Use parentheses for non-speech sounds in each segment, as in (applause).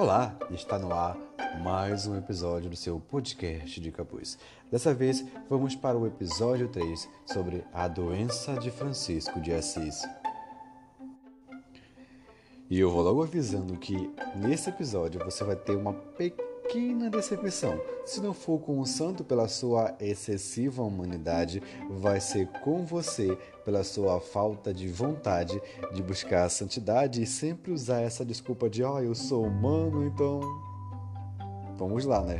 Olá, está no ar mais um episódio do seu podcast de capuz. Dessa vez vamos para o episódio 3 sobre a doença de Francisco de Assis. E eu vou logo avisando que nesse episódio você vai ter uma pequena pequena decepção. Se não for com o santo pela sua excessiva humanidade, vai ser com você pela sua falta de vontade de buscar a santidade e sempre usar essa desculpa de, ó, oh, eu sou humano, então. Vamos lá, né?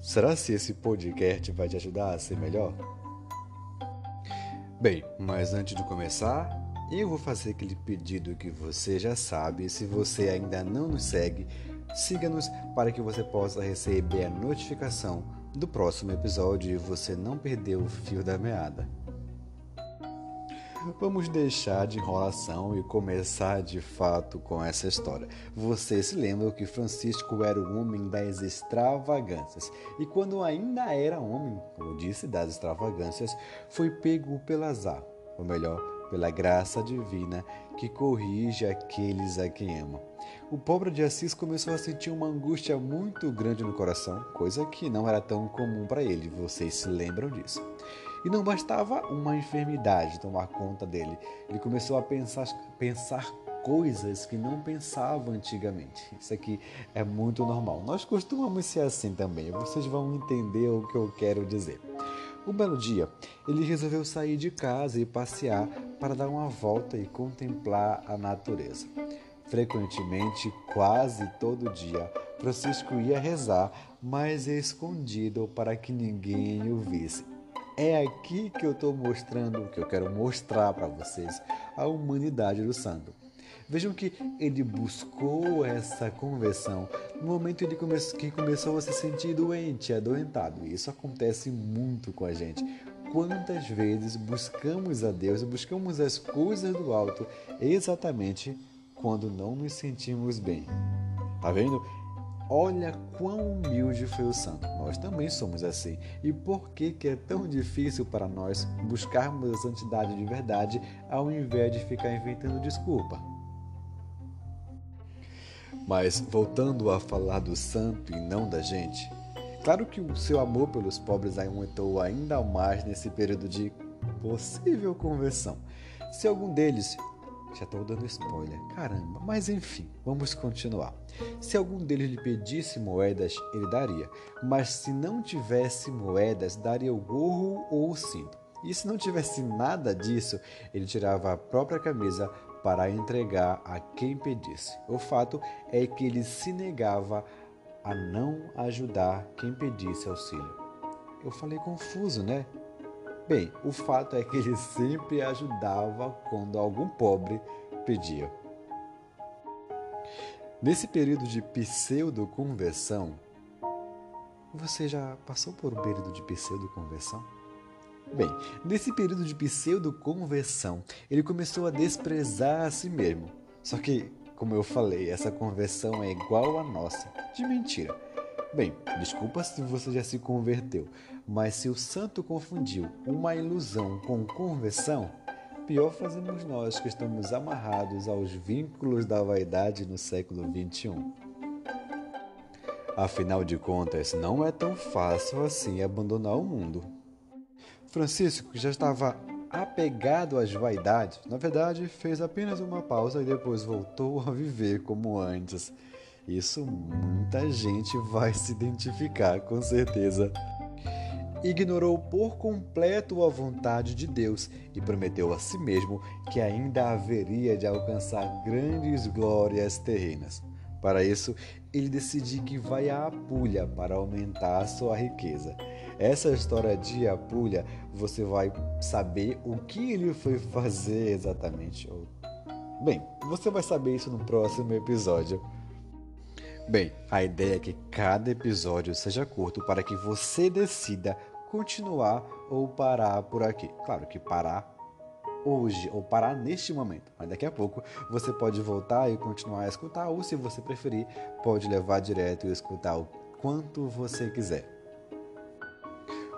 Será se esse podcast vai te ajudar a ser melhor? Bem, mas antes de começar, eu vou fazer aquele pedido que você já sabe. Se você ainda não nos segue, siga-nos para que você possa receber a notificação do próximo episódio e você não perder o fio da meada. Vamos deixar de enrolação e começar de fato com essa história. Você se lembra que Francisco era o homem das extravagâncias e, quando ainda era homem, como disse, das extravagâncias, foi pego pelo azar, ou melhor, pela graça divina que corrige aqueles a quem ama. O pobre de Assis começou a sentir uma angústia muito grande no coração, coisa que não era tão comum para ele, vocês se lembram disso. E não bastava uma enfermidade tomar conta dele, ele começou a pensar, pensar coisas que não pensava antigamente. Isso aqui é muito normal. Nós costumamos ser assim também, vocês vão entender o que eu quero dizer. Um belo dia, ele resolveu sair de casa e passear para dar uma volta e contemplar a natureza. Frequentemente, quase todo dia, Francisco ia rezar, mas escondido para que ninguém o visse. É aqui que eu estou mostrando, que eu quero mostrar para vocês, a humanidade do santo. Vejam que ele buscou essa conversão no momento que começou a se sentir doente, adoentado. E isso acontece muito com a gente. Quantas vezes buscamos a Deus e buscamos as coisas do alto exatamente quando não nos sentimos bem? Tá vendo? Olha quão humilde foi o santo. Nós também somos assim. E por que, que é tão difícil para nós buscarmos a santidade de verdade ao invés de ficar inventando desculpa? Mas voltando a falar do santo e não da gente, claro que o seu amor pelos pobres aumentou ainda mais nesse período de possível conversão. Se algum deles já estou dando spoiler, caramba, mas enfim, vamos continuar. Se algum deles lhe pedisse moedas, ele daria, mas se não tivesse moedas, daria o gorro ou o cinto. E se não tivesse nada disso, ele tirava a própria camisa, para entregar a quem pedisse. O fato é que ele se negava a não ajudar quem pedisse auxílio. Eu falei confuso, né? Bem, o fato é que ele (laughs) sempre ajudava quando algum pobre pedia. Nesse período de pseudo-conversão, você já passou por um período de pseudo-conversão? Bem, nesse período de pseudo-conversão, ele começou a desprezar a si mesmo. Só que, como eu falei, essa conversão é igual à nossa, de mentira. Bem, desculpa se você já se converteu, mas se o santo confundiu uma ilusão com conversão, pior fazemos nós que estamos amarrados aos vínculos da vaidade no século XXI. Afinal de contas, não é tão fácil assim abandonar o mundo. Francisco, já estava apegado às vaidades, na verdade fez apenas uma pausa e depois voltou a viver como antes. Isso muita gente vai se identificar, com certeza. Ignorou por completo a vontade de Deus e prometeu a si mesmo que ainda haveria de alcançar grandes glórias terrenas. Para isso, ele decide que vai à Apulha para aumentar sua riqueza. Essa história de Apulha, você vai saber o que ele foi fazer exatamente. Bem, você vai saber isso no próximo episódio. Bem, a ideia é que cada episódio seja curto para que você decida continuar ou parar por aqui. Claro que parar hoje ou parar neste momento, mas daqui a pouco você pode voltar e continuar a escutar, ou se você preferir, pode levar direto e escutar o quanto você quiser.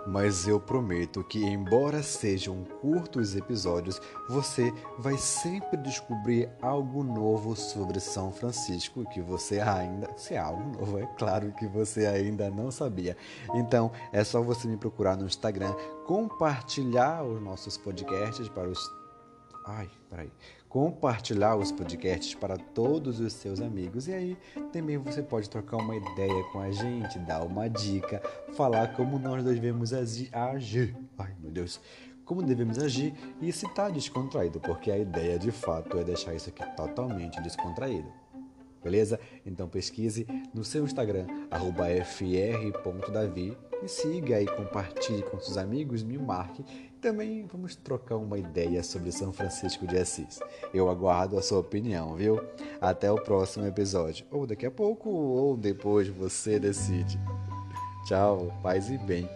Mas eu prometo que, embora sejam curtos episódios, você vai sempre descobrir algo novo sobre São Francisco que você ainda. Se é algo novo, é claro que você ainda não sabia. Então é só você me procurar no Instagram, compartilhar os nossos podcasts para os. Ai, peraí compartilhar os podcasts para todos os seus amigos. E aí também você pode trocar uma ideia com a gente, dar uma dica, falar como nós devemos agir. Ai, meu Deus. Como devemos agir e se está descontraído, porque a ideia de fato é deixar isso aqui totalmente descontraído. Beleza? Então pesquise no seu Instagram, fr.davi, me siga e compartilhe com seus amigos, me marque também vamos trocar uma ideia sobre São Francisco de Assis. Eu aguardo a sua opinião, viu? Até o próximo episódio. Ou daqui a pouco, ou depois você decide. Tchau, paz e bem.